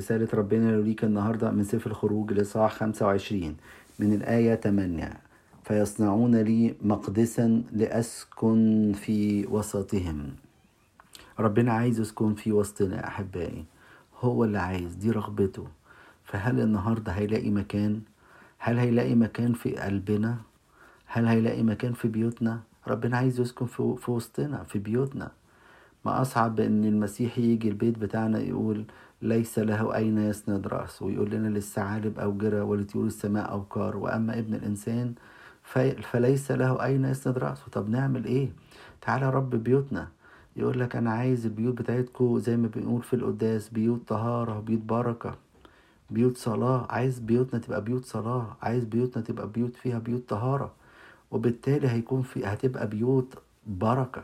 رسالة ربنا ليك النهاردة من سفر الخروج لصاح 25 من الآية 8 فيصنعون لي مقدسا لأسكن في وسطهم. ربنا عايز يسكن في وسطنا أحبائي هو اللي عايز دي رغبته. فهل النهاردة هيلاقي مكان؟ هل هيلاقي مكان في قلبنا؟ هل هيلاقي مكان في بيوتنا؟ ربنا عايز يسكن في, وسطنا في بيوتنا. ما أصعب إن المسيح يجي البيت بتاعنا يقول ليس له أين يسند رأسه. ويقول لنا للثعالب أوجرة ولطيور السماء أوكار وأما ابن الإنسان فليس له أين يسند رأسه. طب نعمل إيه؟ تعالى رب بيوتنا. يقول لك أنا عايز البيوت بتاعتكم زي ما بنقول في القداس بيوت طهارة بيوت بركة بيوت صلاة. عايز بيوتنا تبقى بيوت صلاة. عايز بيوتنا تبقى بيوت فيها بيوت طهارة. وبالتالي هيكون في هتبقى بيوت بركة.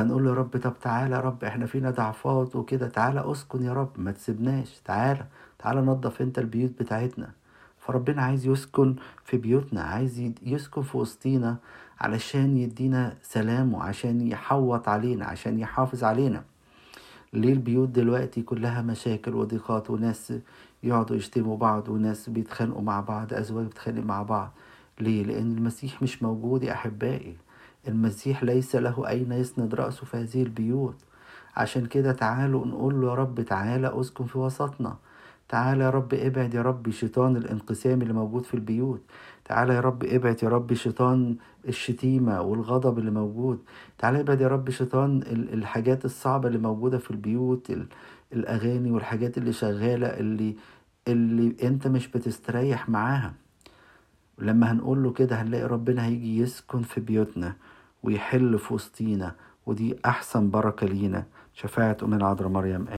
فنقول له يا رب طب تعالى يا رب إحنا فينا ضعفات وكده تعالى اسكن يا رب ما تسيبناش تعالى تعالى نظف انت البيوت بتاعتنا. فربنا عايز يسكن في بيوتنا عايز يسكن في وسطينا علشان يدينا سلامه عشان يحوط علينا عشان يحافظ علينا. ليه البيوت دلوقتي كلها مشاكل وضيقات وناس يقعدوا يشتموا بعض وناس بيتخانقوا مع بعض أزواج بتخانق مع بعض؟ ليه؟ لأن المسيح مش موجود يا أحبائي. المسيح ليس له أين يسند رأسه في هذه البيوت. عشان كده تعالوا نقول له يا رب تعالى أسكن في وسطنا. تعالى يا رب ابعد يا رب شيطان الانقسام اللي موجود في البيوت. تعالى يا رب ابعد يا رب شيطان الشتيمة والغضب اللي موجود. تعالى ابعد يا رب شيطان الحاجات الصعبة اللي موجودة في البيوت الأغاني والحاجات اللي شغالة اللي اللي انت مش بتستريح معاها. لما هنقول له كده هنلاقي ربنا هيجي يسكن في بيوتنا ويحل في وسطينا ودي أحسن بركة لينا شفاعة أم العذراء مريم.